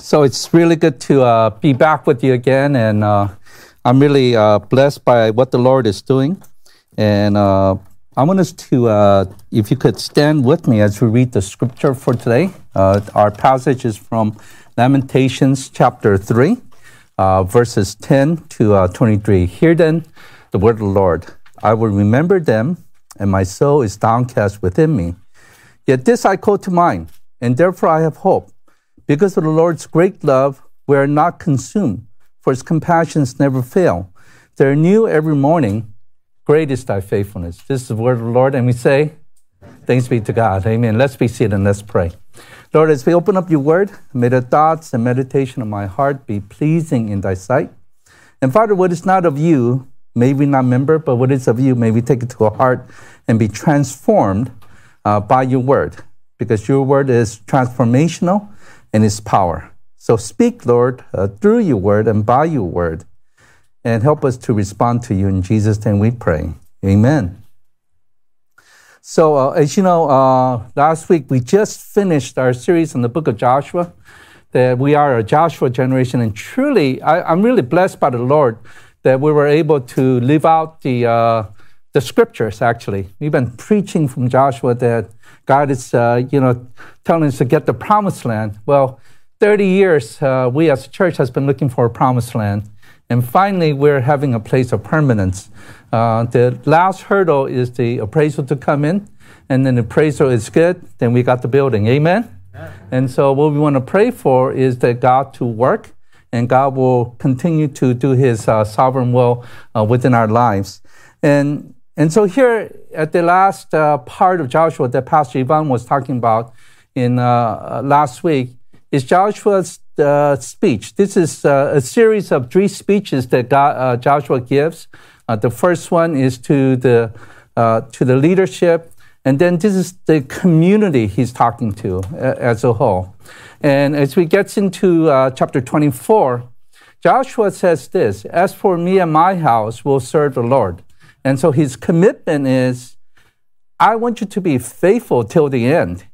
So it's really good to uh, be back with you again, and uh, I'm really uh, blessed by what the Lord is doing. And uh, I want us to, uh, if you could stand with me as we read the scripture for today. Uh, our passage is from Lamentations chapter 3, verses 10 to 23. Hear then the word of the Lord. I will remember them, and my soul is downcast within me. Yet this I call to mind, and therefore I have hope. Because of the Lord's great love, we are not consumed, for his compassions never fail. They are new every morning. Great is thy faithfulness. This is the word of the Lord, and we say, Thanks be to God. Amen. Let's be seated and let's pray. Lord, as we open up your word, may the thoughts and meditation of my heart be pleasing in thy sight. And Father, what is not of you, may we not remember, but what is of you, may we take it to our heart and be transformed uh, by your word, because your word is transformational and His power. So speak, Lord, uh, through your word and by your word, and help us to respond to you. In Jesus' name we pray. Amen. So, uh, as you know, uh, last week we just finished our series on the book of Joshua, that we are a Joshua generation. And truly, I, am really blessed by the Lord that we were able to live out the, uh, the scriptures, actually. We've been preaching from Joshua that God is, uh, you know, telling us to get the promised land. Well, 30 years, uh, we as a church has been looking for a promised land. And finally, we're having a place of permanence. Uh, the last hurdle is the appraisal to come in. And then the appraisal is good, then we got the building. Amen? Amen. And so what we want to pray for is that God to work and God will continue to do his uh, sovereign will uh, within our lives. And and so here at the last uh, part of Joshua that Pastor Ivan was talking about in uh, uh last week is Joshua's uh, speech. This is uh, a series of three speeches that God, uh, Joshua gives. the first one is to the to the leadership, and then this is the community he's talking to as a whole. And as we get into chapter 24, Joshua says this: "As for me and my house, we'll serve the Lord." And so his commitment is, I want you to be faithful till the end.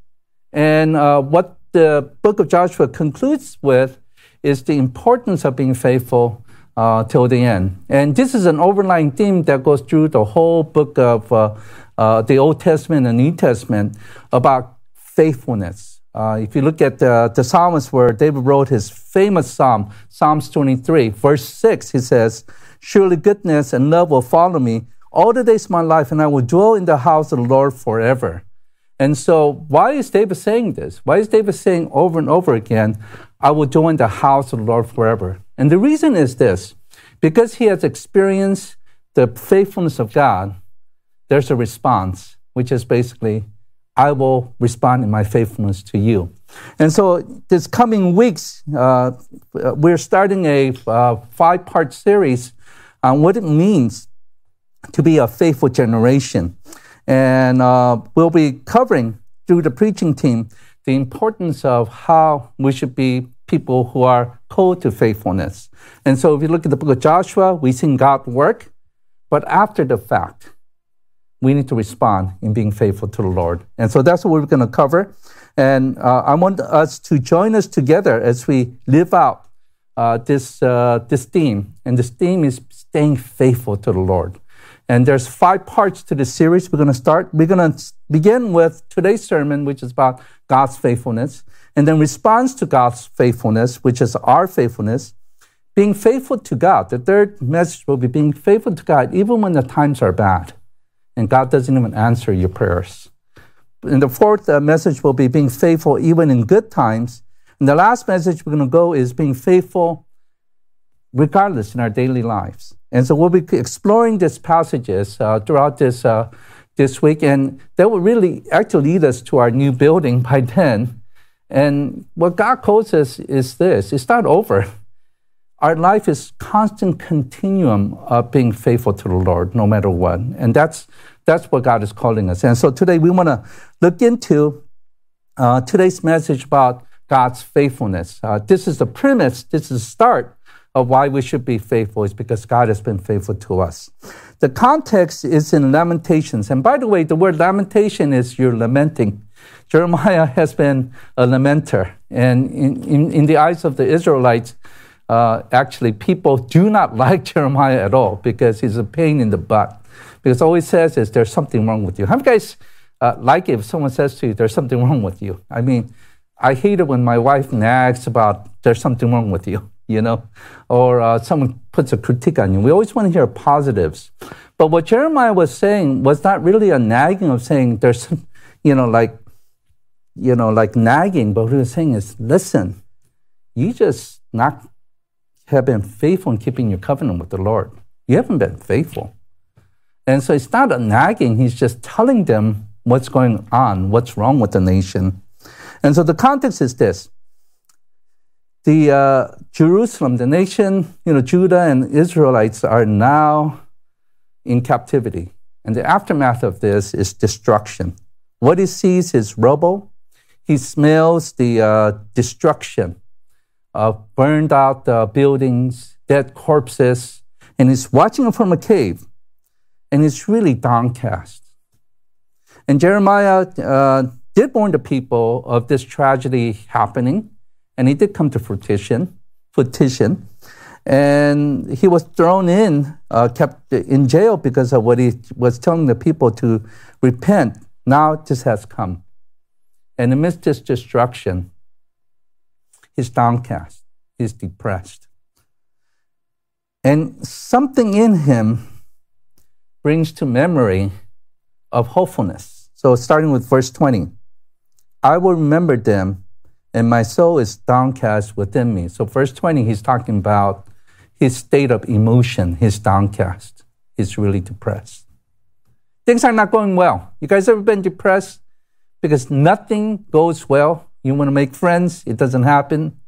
And uh, what the book of Joshua concludes with is the importance of being faithful uh, till the end. And this is an overlying theme that goes through the whole book of uh, uh the Old Testament and New Testament about faithfulness. Uh, if you look at the, the psalmist where David wrote his famous psalm, Psalms 23, verse 6, he says, Surely goodness and love will follow me all the days of my life, and I will dwell in the house of the Lord forever. And so, why is David saying this? Why is David saying over and over again, I will dwell in the house of the Lord forever? And the reason is this because he has experienced the faithfulness of God, there's a response, which is basically, I will respond in my faithfulness to you. And so, this coming weeks, uh, we're starting a uh, five part series on what it means to be a faithful generation. And uh, we'll be covering through the preaching team the importance of how we should be people who are called to faithfulness. And so if you look at the book of Joshua, we see God work, but after the fact, we need to respond in being faithful to the Lord. And so that's what we're going to cover. And uh, I want us to join us together as we live out uh, this, uh, this theme. And this theme is staying faithful to the Lord. And there's five parts to this series. We're going to start. We're going to begin with today's sermon, which is about God's faithfulness, and then response to God's faithfulness, which is our faithfulness. Being faithful to God. The third message will be being faithful to God even when the times are bad, and God doesn't even answer your prayers. And the fourth uh, message will be being faithful even in good times. And the last message we're going to go is being faithful regardless in our daily lives. And so we'll be exploring these passages uh, throughout this, uh, this week, and that will really actually lead us to our new building by then. And what God calls us is this it's not over. Our life is constant continuum of being faithful to the Lord, no matter what. And that's, that's what God is calling us. And so today we want to look into uh, today's message about God's faithfulness. Uh, this is the premise, this is the start of why we should be faithful is because God has been faithful to us. The context is in Lamentations. And by the way, the word lamentation is you're lamenting. Jeremiah has been a lamenter. And in, in, in the eyes of the Israelites, uh, actually, people do not like Jeremiah at all because he's a pain in the butt. Because all he says is, There's something wrong with you. How many guys uh, like it if someone says to you, There's something wrong with you? I mean, I hate it when my wife nags about, There's something wrong with you, you know, or uh, someone puts a critique on you. We always want to hear positives. But what Jeremiah was saying was not really a nagging of saying, There's, you know, like, you know, like nagging, but what he was saying is, listen, you just not have been faithful in keeping your covenant with the Lord. You haven't been faithful. And so it's not a nagging, he's just telling them what's going on, what's wrong with the nation. And so the context is this. The uh, Jerusalem, the nation, you know, Judah and Israelites are now in captivity. And the aftermath of this is destruction. What he sees is rubble. He smells the uh, destruction of burned out uh, buildings, dead corpses, and he's watching from a cave, and he's really downcast. And Jeremiah uh, did warn the people of this tragedy happening, and he did come to fruition. Fruition, and he was thrown in, uh, kept in jail because of what he was telling the people to repent. Now this has come, and amidst this destruction, he's downcast, he's depressed. And something in him brings to memory of hopefulness. So, starting with verse 20, I will remember them, and my soul is downcast within me. So, verse 20, he's talking about his state of emotion, his downcast, he's really depressed. Things are not going well. You guys ever been depressed because nothing goes well? You want to make friends, it doesn't happen.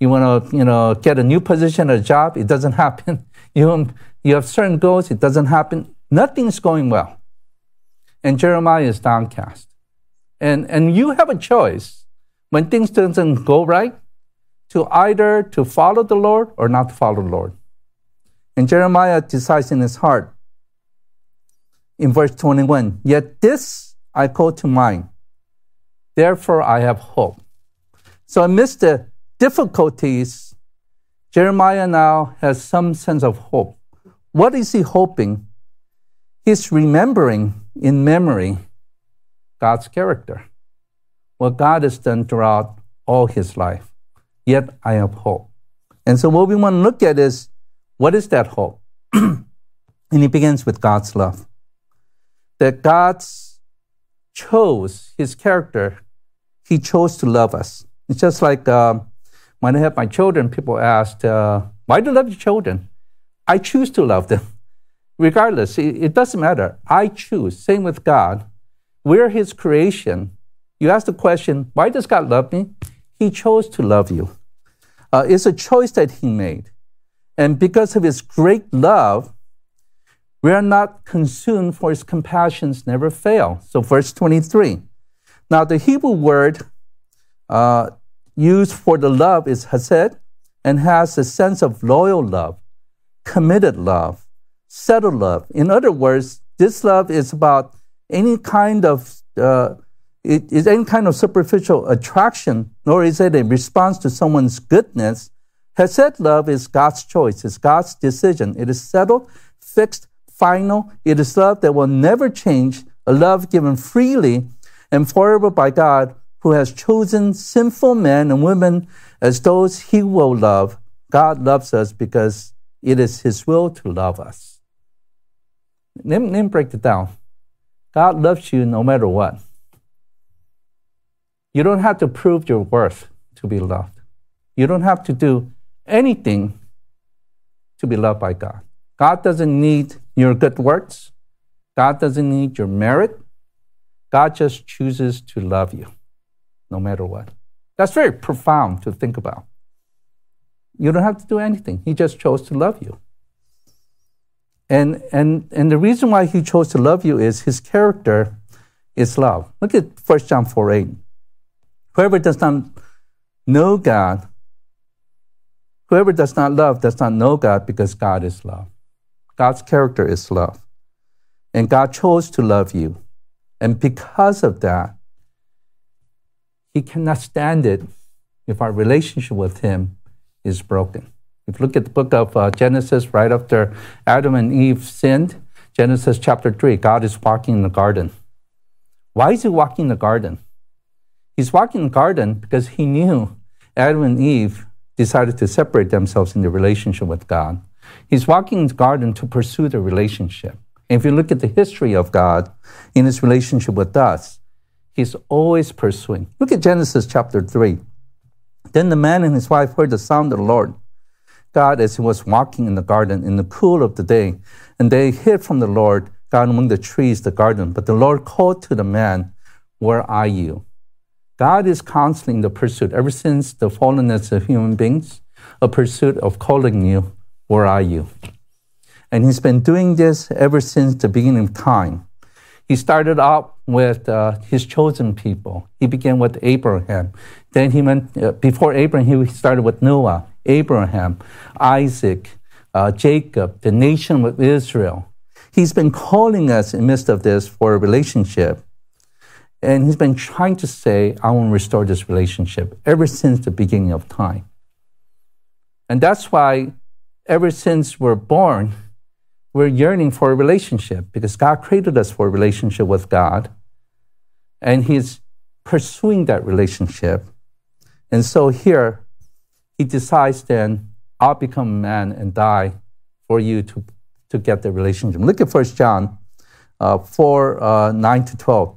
You want to, you know, get a new position or a job, it doesn't happen. You, you have certain goals, it doesn't happen. Nothing's going well. And Jeremiah is downcast. And, and you have a choice when things doesn't go right to either to follow the Lord or not to follow the Lord. And Jeremiah decides in his heart in verse 21 Yet this I call to mind, therefore I have hope. So, amidst the difficulties, Jeremiah now has some sense of hope. What is he hoping? He's remembering in memory God's character, what God has done throughout all his life. Yet I have hope. And so, what we want to look at is what is that hope? and it begins with God's love. That God chose his character, he chose to love us. It's just like uh, when I have my children, people ask, uh, Why do you love your children? I choose to love them. Regardless, it, it doesn't matter. I choose. Same with God. We're His creation. You ask the question, Why does God love me? He chose to love you. Uh, it's a choice that He made. And because of His great love, we are not consumed, for His compassions never fail. So, verse 23. Now, the Hebrew word uh, used for the love is hesed and has a sense of loyal love, committed love, settled love. In other words, this love is about any kind of uh, it is any kind of superficial attraction, nor is it a response to someone's goodness. Hesed love is God's choice, it's God's decision. It is settled, fixed, final. It is love that will never change, a love given freely and forever by God who has chosen sinful men and women as those he will love. God loves us because it is his will to love us. Let me, let me break it down. God loves you no matter what. You don't have to prove your worth to be loved. You don't have to do anything to be loved by God. God doesn't need your good works. God doesn't need your merit. God just chooses to love you no matter what. That's very profound to think about. You don't have to do anything. He just chose to love you. And, and, and the reason why he chose to love you is his character is love. Look at 1 John 4 8. Whoever does not know God, whoever does not love does not know God because God is love. God's character is love. And God chose to love you. And because of that, He cannot stand it if our relationship with Him is broken. If you look at the book of uh, Genesis, right after Adam and Eve sinned, Genesis chapter 3, God is walking in the garden. Why is He walking in the garden? He's walking in the garden because He knew Adam and Eve decided to separate themselves in the relationship with God. He's walking in the garden to pursue the relationship. And if you look at the history of God in his relationship with us, he's always pursuing. Look at Genesis chapter 3. Then the man and his wife heard the sound of the Lord God as he was walking in the garden in the cool of the day. And they hid from the Lord God among the trees, the garden. But the Lord called to the man, Where are you? God is constantly in the pursuit, ever since the fallenness of human beings, a pursuit of calling you, Where are you? And he's been doing this ever since the beginning of time. He started out with uh, his chosen people. He began with Abraham. Then he went, uh, before Abraham, he started with Noah, Abraham, Isaac, uh, Jacob, the nation of Israel. He's been calling us in midst of this for a relationship. And he's been trying to say, I want to restore this relationship ever since the beginning of time. And that's why, ever since we're born, we're yearning for a relationship because God created us for a relationship with God. And He's pursuing that relationship. And so here, He decides then, I'll become a man and die for you to, to get the relationship. Look at 1 John uh, 4 uh, 9 to 12.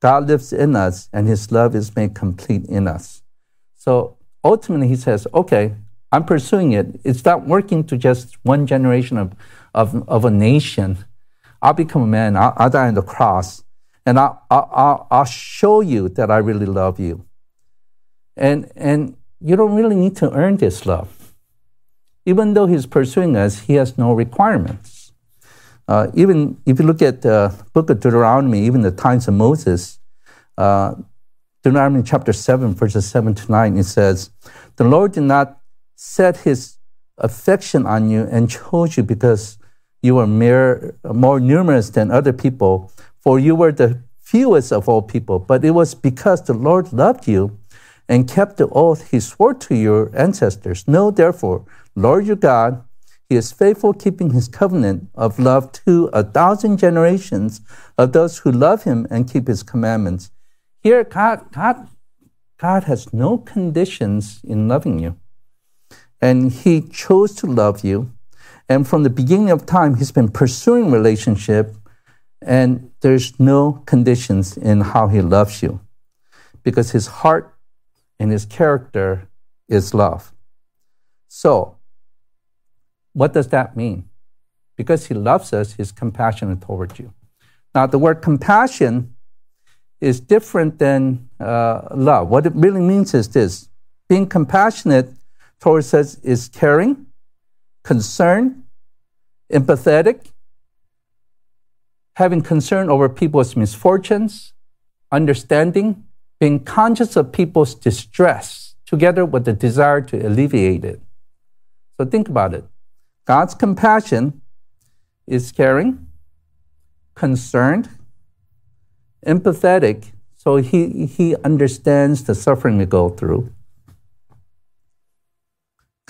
God lives in us and his love is made complete in us. So ultimately, he says, okay, I'm pursuing it. It's not working to just one generation of, of, of a nation. I'll become a man, I'll, I'll die on the cross, and I'll, I'll, I'll show you that I really love you. And, and you don't really need to earn this love. Even though he's pursuing us, he has no requirements. Uh, even if you look at the book of Deuteronomy, even the times of Moses, uh, Deuteronomy chapter 7, verses 7 to 9, it says, The Lord did not set his affection on you and chose you because you were mere, more numerous than other people, for you were the fewest of all people. But it was because the Lord loved you and kept the oath he swore to your ancestors. Know therefore, Lord your God, he is faithful, keeping his covenant of love to a thousand generations of those who love him and keep his commandments. Here, God, God, God has no conditions in loving you. And he chose to love you and from the beginning of time, he's been pursuing relationship, and there's no conditions in how he loves you because his heart and his character is love. So, what does that mean? Because he loves us, he's compassionate towards you. Now, the word compassion is different than uh, love. What it really means is this being compassionate towards us is caring, concern, empathetic, having concern over people's misfortunes, understanding, being conscious of people's distress, together with the desire to alleviate it. So think about it. God's compassion is caring, concerned, empathetic, so he, he understands the suffering we go through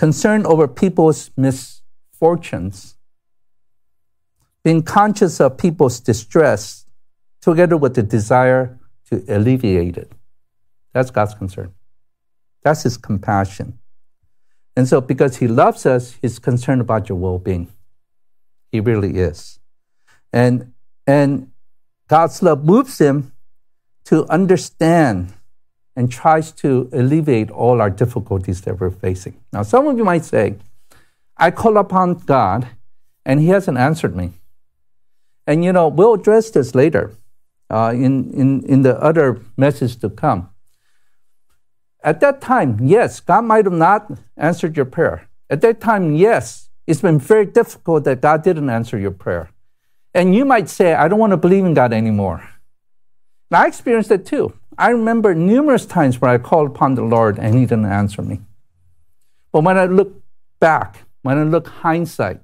concern over people's misfortunes, being conscious of people's distress together with the desire to alleviate it. That's God's concern. That's His compassion. And so, because He loves us, He's concerned about your well being. He really is. And, and God's love moves Him to understand and tries to alleviate all our difficulties that we're facing. Now, some of you might say, I call upon God and He hasn't answered me. And you know, we'll address this later uh, in, in, in the other message to come. At that time, yes, God might have not answered your prayer. At that time, yes, it's been very difficult that God didn't answer your prayer. And you might say, I don't want to believe in God anymore. And I experienced that too. I remember numerous times where I called upon the Lord and He didn't answer me. But when I look back, when I look hindsight,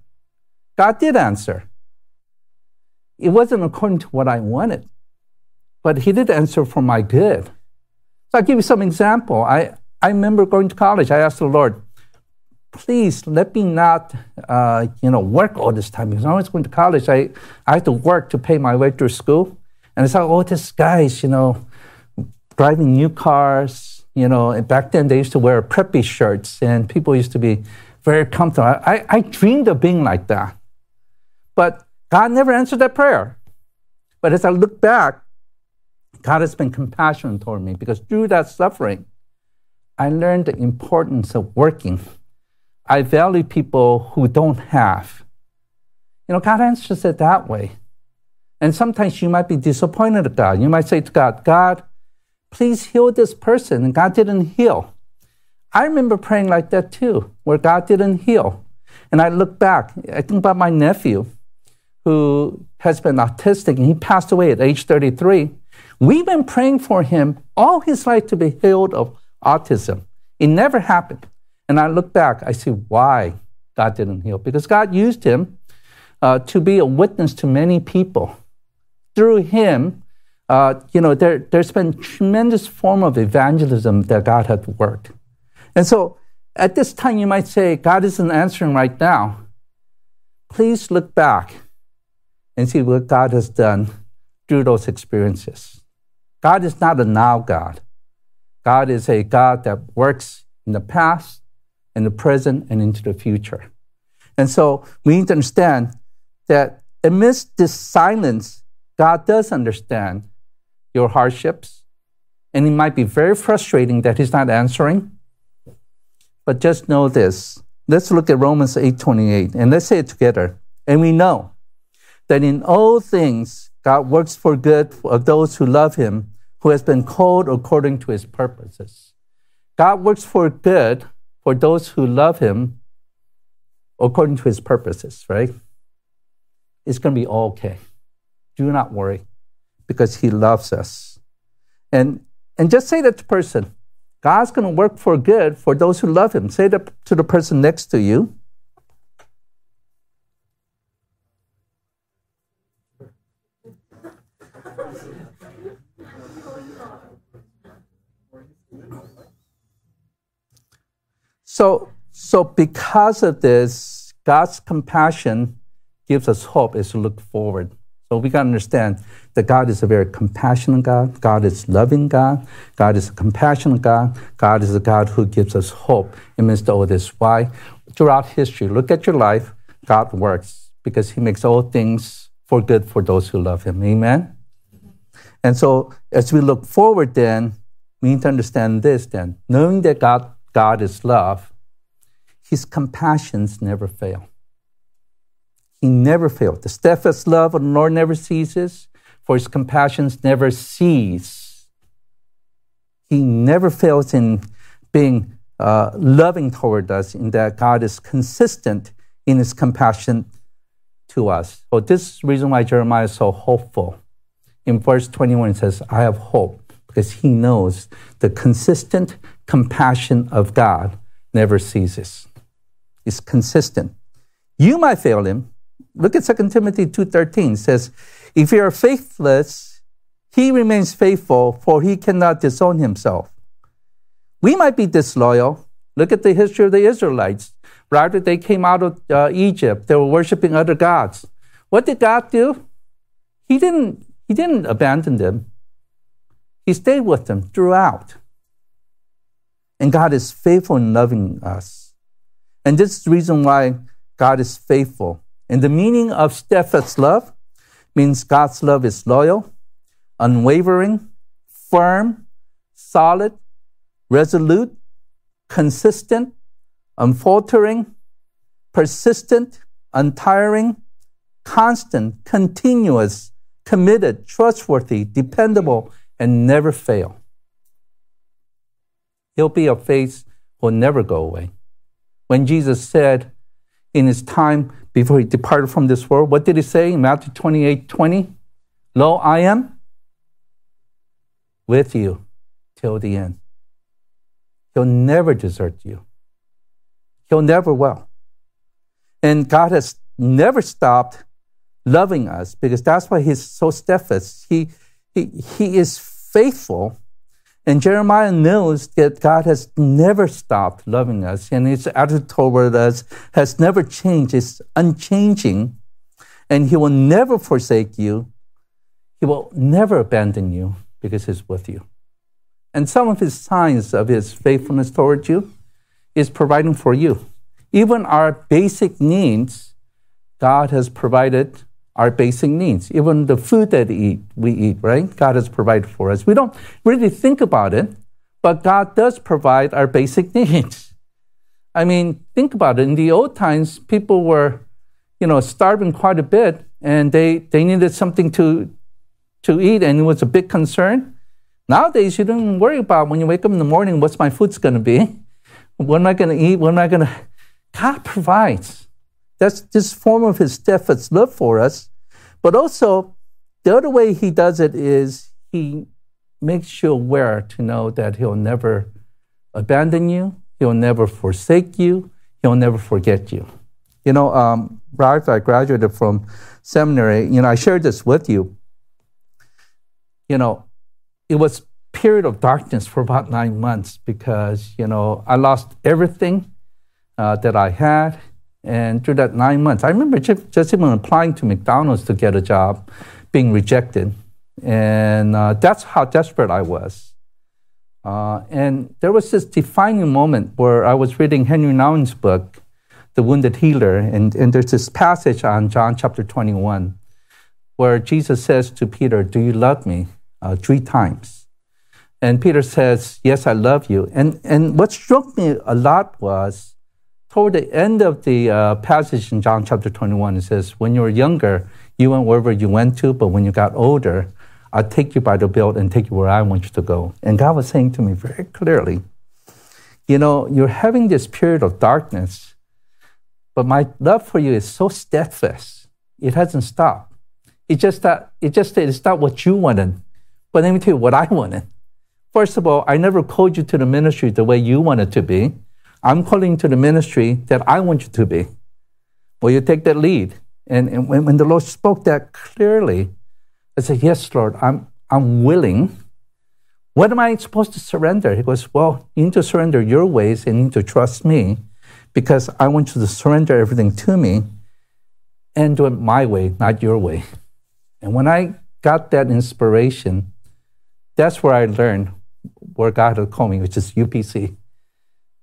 God did answer. It wasn't according to what I wanted, but He did answer for my good. So I'll give you some example. I, I remember going to college. I asked the Lord, please let me not, uh, you know, work all this time because I was going to college. I, I had to work to pay my way through school. And I saw all these guy's, you know, driving new cars. You know, back then they used to wear preppy shirts and people used to be very comfortable. I, I dreamed of being like that. But God never answered that prayer. But as I look back, God has been compassionate toward me because through that suffering, I learned the importance of working. I value people who don't have. You know, God answers it that way. And sometimes you might be disappointed at God. You might say to God, God, please heal this person. And God didn't heal. I remember praying like that too, where God didn't heal. And I look back, I think about my nephew who has been autistic and he passed away at age 33. We've been praying for him all his life to be healed of autism. It never happened. And I look back, I see why God didn't heal. Because God used him uh, to be a witness to many people. Through him, uh, you know, there, there's been tremendous form of evangelism that God had worked. And so at this time, you might say, God isn't answering right now. Please look back and see what God has done through those experiences. God is not a now God. God is a God that works in the past, in the present, and into the future. And so we need to understand that amidst this silence, God does understand your hardships. And it might be very frustrating that He's not answering. But just know this. Let's look at Romans 8:28 and let's say it together. And we know that in all things God works for good of those who love him, who has been called according to his purposes. God works for good for those who love him according to his purposes, right? It's going to be okay. Do not worry because he loves us. And, and just say that to the person God's going to work for good for those who love him. Say that to the person next to you. So, so because of this, God's compassion gives us hope as we look forward. So we got to understand that God is a very compassionate God. God is loving God. God is a compassionate God. God is a God who gives us hope amidst all this. Why? Throughout history, look at your life. God works because He makes all things for good for those who love Him. Amen. And so, as we look forward, then we need to understand this. Then, knowing that God God is love, his compassions never fail. He never failed. The steadfast love of the Lord never ceases, for his compassions never cease. He never fails in being uh, loving toward us, in that God is consistent in his compassion to us. So, this is the reason why Jeremiah is so hopeful. In verse 21, it says, I have hope because he knows the consistent compassion of God never ceases. It's consistent. You might fail him. Look at 2 Timothy 2.13. It says, If you are faithless, he remains faithful, for he cannot disown himself. We might be disloyal. Look at the history of the Israelites. Right after they came out of uh, Egypt, they were worshiping other gods. What did God do? He didn't, he didn't abandon them. He stayed with them throughout. And God is faithful in loving us. And this is the reason why God is faithful. And the meaning of steadfast love means God's love is loyal, unwavering, firm, solid, resolute, consistent, unfaltering, persistent, untiring, constant, continuous, committed, trustworthy, dependable, and never fail. He'll be a face will never go away. When Jesus said in his time before he departed from this world, what did he say in Matthew 28 20? Lo, I am with you till the end. He'll never desert you. He'll never will. And God has never stopped loving us because that's why He's so steadfast. He, he, he is faithful. And Jeremiah knows that God has never stopped loving us, and his attitude toward us has never changed. It's unchanging, and he will never forsake you. He will never abandon you because he's with you. And some of his signs of his faithfulness towards you is providing for you. Even our basic needs, God has provided our basic needs. Even the food that eat, we eat, right? God has provided for us. We don't really think about it, but God does provide our basic needs. I mean, think about it. In the old times, people were, you know, starving quite a bit, and they, they needed something to, to eat, and it was a big concern. Nowadays, you don't worry about when you wake up in the morning, what's my food's going to be? What am I going to eat? What am I going to? God provides. That's this form of His steadfast love for us. But also, the other way He does it is He makes you aware to know that He'll never abandon you, He'll never forsake you, He'll never forget you. You know, um, right after I graduated from seminary, you know, I shared this with you. You know, it was period of darkness for about nine months because you know I lost everything uh, that I had, and through that nine months, I remember just, even applying to McDonald's to get a job, being rejected, and uh, that's how desperate I was. Uh, and there was this defining moment where I was reading Henry Nouwen's book, The Wounded Healer, and, and there's this passage on John chapter 21 where Jesus says to Peter, Do you love me? uh, three times. And Peter says, Yes, I love you. And, and what struck me a lot was toward the end of the uh, passage in John chapter 21, it says, When you were younger, you went wherever you went to, but when you got older, I'll take you by the belt and take you where I want you to go. And God was saying to me very clearly, You know, you're having this period of darkness, but my love for you is so steadfast. It hasn't stopped. It just that it just it's not what you wanted. But let me tell you what I wanted. First of all, I never called you to the ministry the way you wanted to be. I'm calling to the ministry that I want you to be. Will you take that lead? And, and when, when the Lord spoke that clearly, I said, Yes, Lord, I'm, I'm willing. What am I supposed to surrender? He goes, Well, you need to surrender your ways and you need to trust me because I want you to surrender everything to me and do it my way, not your way. And when I got that inspiration, that's where I learned where God had called me, which is UPC.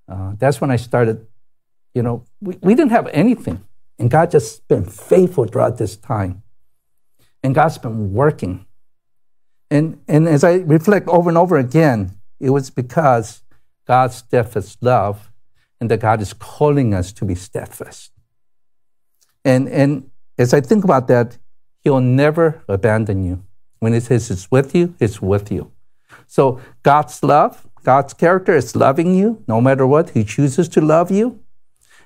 Uh, that's when I started, you know, we, we didn't have anything. And God just been faithful throughout this time. And God's been working. And, and as I reflect over and over again, it was because God's steadfast love and that God is calling us to be steadfast. And, and as I think about that, He'll never abandon you. When He says it's with you, it's with you. So God's love, God's character is loving you no matter what. He chooses to love you,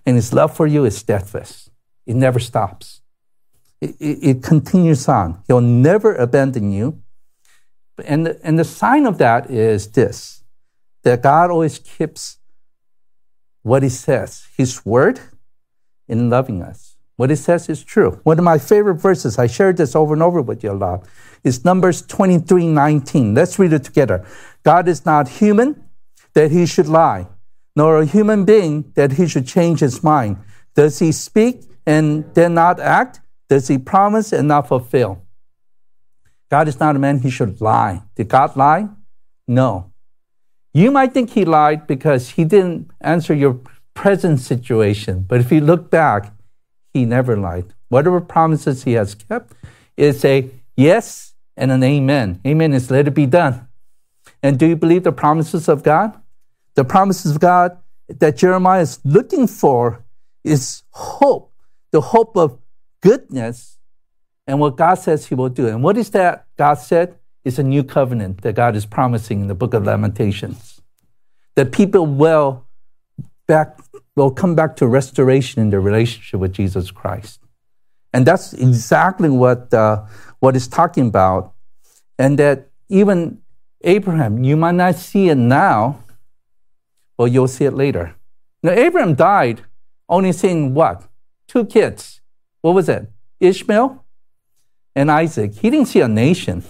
and His love for you is steadfast. It never stops. It, it, it continues on. He'll never abandon you. And the, and the sign of that is this that God always keeps what He says, His word, in loving us. What it says is true. One of my favorite verses, I shared this over and over with you a lot, is Numbers 23 19. Let's read it together. God is not human that he should lie, nor a human being that he should change his mind. Does he speak and then not act? Does he promise and not fulfill? God is not a man he should lie. Did God lie? No. You might think he lied because he didn't answer your present situation, but if you look back, he never lied. Whatever promises he has kept, it's a yes and an amen. Amen is let it be done. And do you believe the promises of God? The promises of God that Jeremiah is looking for is hope, the hope of goodness and what God says he will do. And what is that God said? It's a new covenant that God is promising in the book of Lamentations. that people will back will come back to restoration in their relationship with Jesus Christ. And that's exactly what uh, what is talking about. And that even Abraham, you might not see it now, but you'll see it later. Now Abraham died only seeing what? Two kids. What was it? Ishmael and Isaac. He didn't see a nation.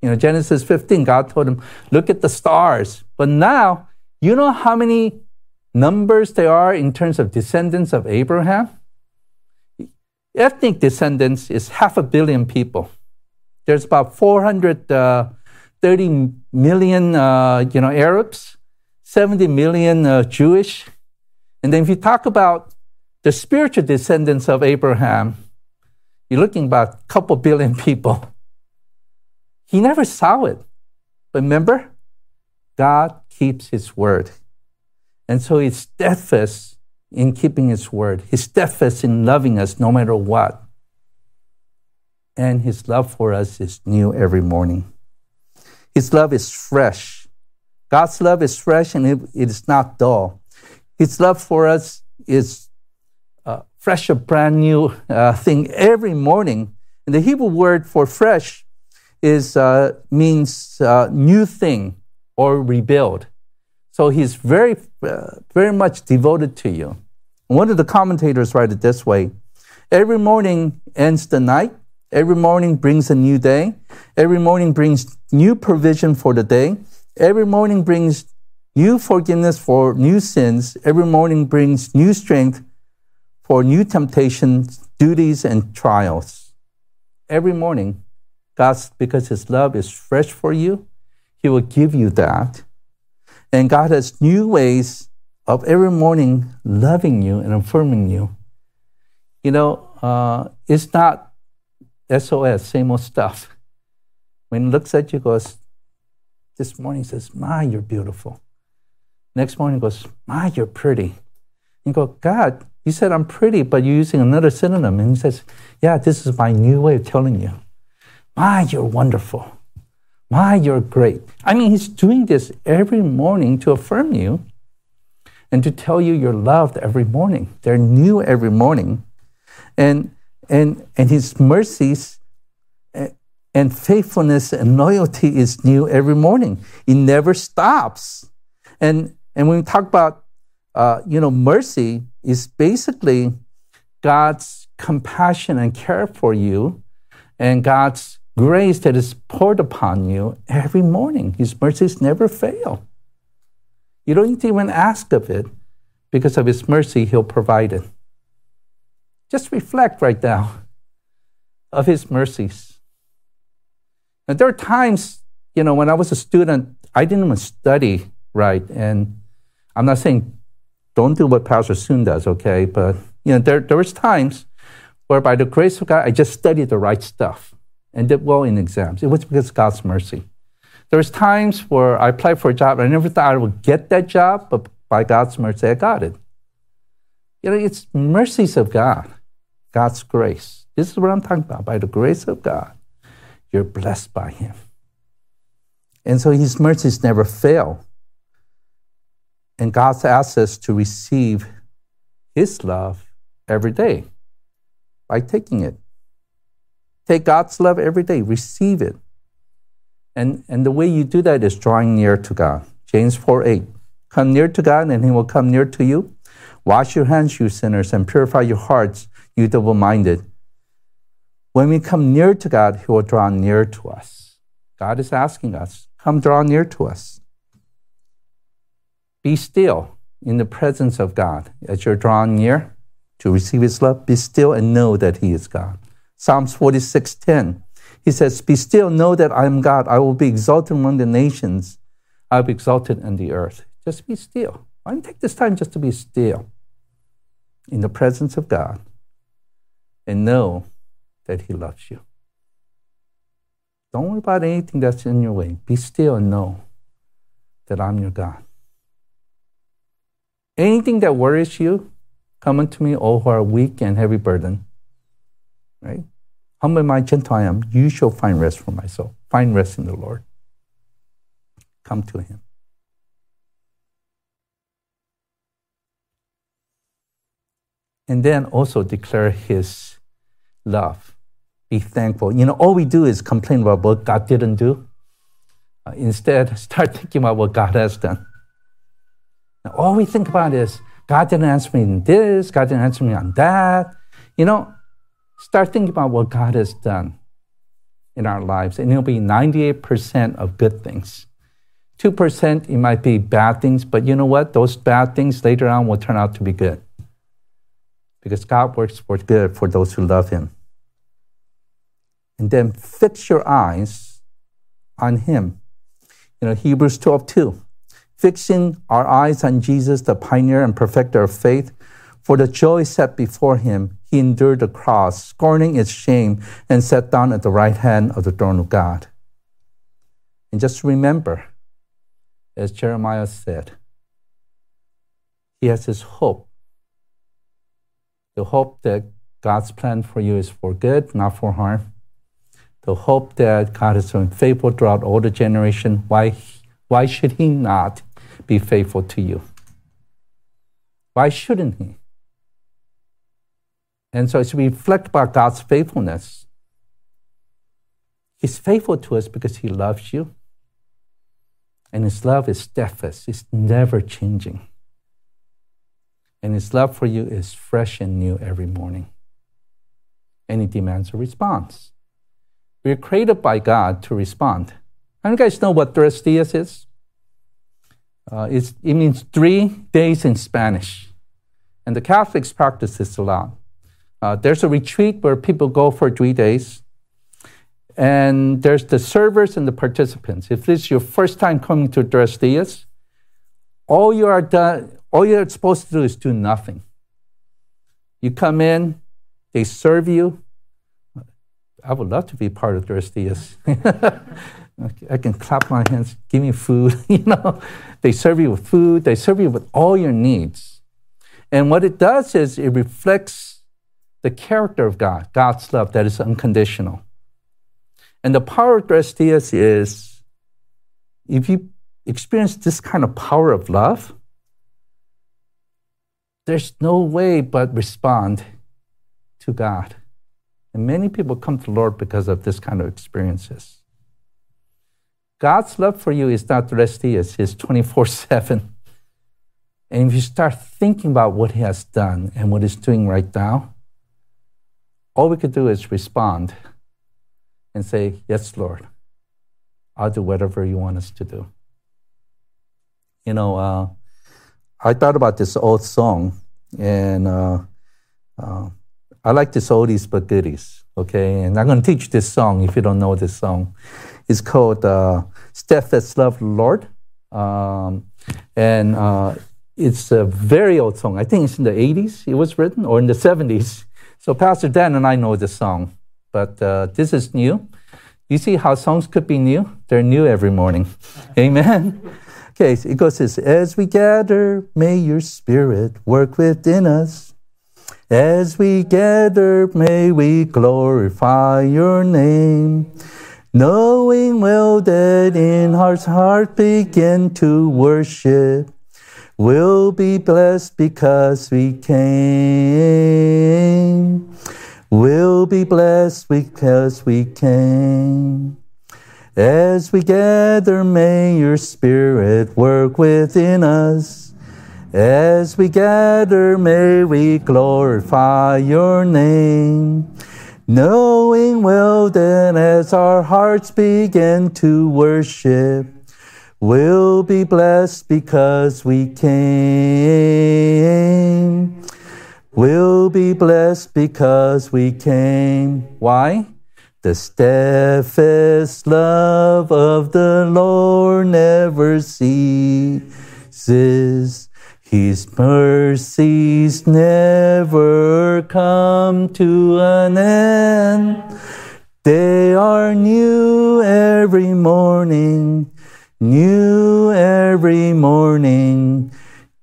You know, Genesis 15, God told him, look at the stars. But now, you know how many numbers there are in terms of descendants of Abraham? Ethnic descendants is half a billion people. There's about 430 uh, uh, you know, Arabs, 70 million uh, Jewish. And then if you talk about the spiritual descendants of Abraham, you're looking about a couple billion people. He never saw it. But remember, God keeps his word. And so he's steadfast in keeping his word. He's steadfast in loving us no matter what. And his love for us is new every morning. His love is fresh. God's love is fresh and it, it is not dull. His love for us is uh, fresh, a brand new uh, thing every morning. And the Hebrew word for fresh is uh, means uh, new thing or rebuild. So he's very, uh, very much devoted to you. One of the commentators write it this way: Every morning ends the night. Every morning brings a new day. Every morning brings new provision for the day. Every morning brings new forgiveness for new sins. Every morning brings new strength for new temptations, duties, and trials. Every morning, God's, because His love is fresh for you, He will give you that. And God has new ways of every morning loving you and affirming you. You know, uh, it's not SOS, same old stuff. When he looks at you, goes, this morning says, My, you're beautiful. Next morning goes, My, you're pretty. You go, God, you said I'm pretty, but you're using another synonym. And he says, Yeah, this is my new way of telling you. My, you're wonderful. My, you're great. I mean, he's doing this every morning to affirm you and to tell you you're loved every morning. They're new every morning. And, and, and his mercies and faithfulness and loyalty is new every morning. It never stops. And, and when we talk about, uh, you know, mercy, is basically God's compassion and care for you and God's grace that is poured upon you every morning. His mercies never fail. You don't need to even ask of it because of His mercy, He'll provide it. Just reflect right now of His mercies. And there are times, you know, when I was a student, I didn't even study right. And I'm not saying don't do what Pastor Soon does, okay? But you know, there there was times where by the grace of God, I just studied the right stuff and did well in exams. It was because God's mercy. There was times where I applied for a job and I never thought I would get that job, but by God's mercy, I got it. You know, it's mercies of God, God's grace. This is what I'm talking about. By the grace of God, you're blessed by Him. And so His mercies never fail. And God asks us to receive His love every day by taking it. Take God's love every day, receive it. And, and the way you do that is drawing near to God. James 4 8. Come near to God, and He will come near to you. Wash your hands, you sinners, and purify your hearts, you double minded. When we come near to God, He will draw near to us. God is asking us, come draw near to us. Be still in the presence of God as you're drawn near to receive His love. Be still and know that He is God. Psalms 46:10. He says, Be still, know that I am God. I will be exalted among the nations. I will be exalted in the earth. Just be still. Why don't take this time just to be still in the presence of God and know that He loves you? Don't worry about anything that's in your way. Be still and know that I'm your God. Anything that worries you, come unto me, all who are weak and heavy burden right? Humble my gentle I am, you shall find rest for my soul. Find rest in the Lord. Come to him. And then also declare his love. Be thankful. You know, all we do is complain about what God didn't do. Uh, instead, start thinking about what God has done. Now, all we think about is God didn't answer me in this, God didn't answer me on that. You know, start thinking about what God has done in our lives, and it'll be 98% of good things. 2% it might be bad things, but you know what? Those bad things later on will turn out to be good. Because God works for good for those who love Him. And then fix your eyes on Him. You know, Hebrews 12 2. Fixing our eyes on Jesus, the pioneer and perfecter of faith, for the joy set before him, he endured the cross, scorning its shame, and sat down at the right hand of the throne of God. And just remember, as Jeremiah said, he has his hope. The hope that God's plan for you is for good, not for harm. The hope that God has been faithful throughout all the generation. Why, why should he not be faithful to you? Why shouldn't he? And so as we reflect about God's faithfulness, He's faithful to us because He loves you. And His love is steadfast, it's never changing. And His love for you is fresh and new every morning. And He demands a response. We're created by God to respond. How you guys know what tres dias is? Uh, it means three days in Spanish. And the Catholics practice this a lot. Uh, there's a retreat where people go for three days. And there's the servers and the participants. If this is your first time coming to Tres Dias, all you are done, all you're supposed to do is do nothing. You come in, they serve you. I would love to be part of Tres Dias. I can clap my hands, give me food. you know, they serve you with food. They serve you with all your needs. And what it does is it reflects the character of God, God's love that is unconditional. And the power of Tres Dias is if you experience this kind of power of love, there's no way but respond to God. And many people come to Lord because of this kind of experiences. God's love for you is not Dias, it's 24 7. And if you start thinking about what He has done and what He's doing right now, all we could do is respond and say, Yes, Lord, I'll do whatever you want us to do. You know, uh, I thought about this old song, and uh, uh, I like this oldies but goodies, okay? And I'm going to teach this song if you don't know this song. It's called uh, Steadfast Love Lord. Um, and uh, it's a very old song. I think it's in the 80s it was written, or in the 70s. So Pastor Dan and I know this song, but uh, this is new. You see how songs could be new? They're new every morning. Amen. Okay, so it goes this As we gather, may your spirit work within us. As we gather, may we glorify your name. Knowing well that in our heart begin to worship We'll be blessed because we came. We'll be blessed because we came. As we gather, may your spirit work within us. As we gather, may we glorify your name. Knowing well that as our hearts begin to worship, We'll be blessed because we came. We'll be blessed because we came. Why? The steadfast love of the Lord never ceases. His mercies never come to an end. They are new every morning new every morning.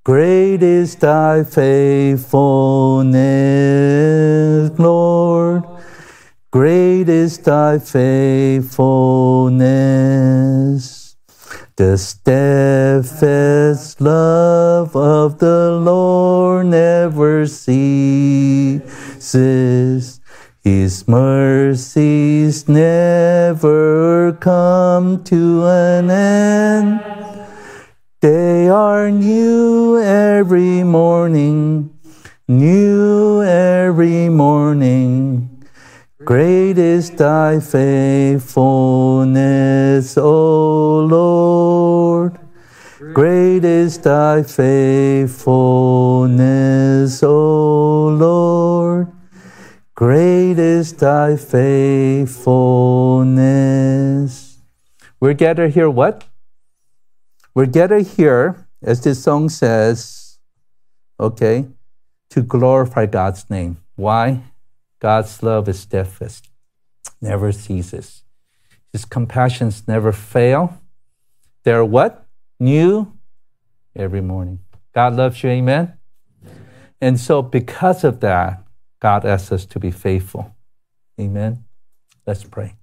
Great is thy faithfulness, Lord. Great is thy faithfulness. The steadfast love of the Lord never ceases. His mercies never come to an end. They are new every morning, new every morning. Great is thy faithfulness, O Lord. Great is thy faithfulness, O Lord. Great is thy faithfulness. We're gathered here, what? We're gathered here, as this song says, okay, to glorify God's name. Why? God's love is steadfast, never ceases. His compassions never fail. They're what? New every morning. God loves you, amen? And so, because of that, God asks us to be faithful. Amen. Let's pray.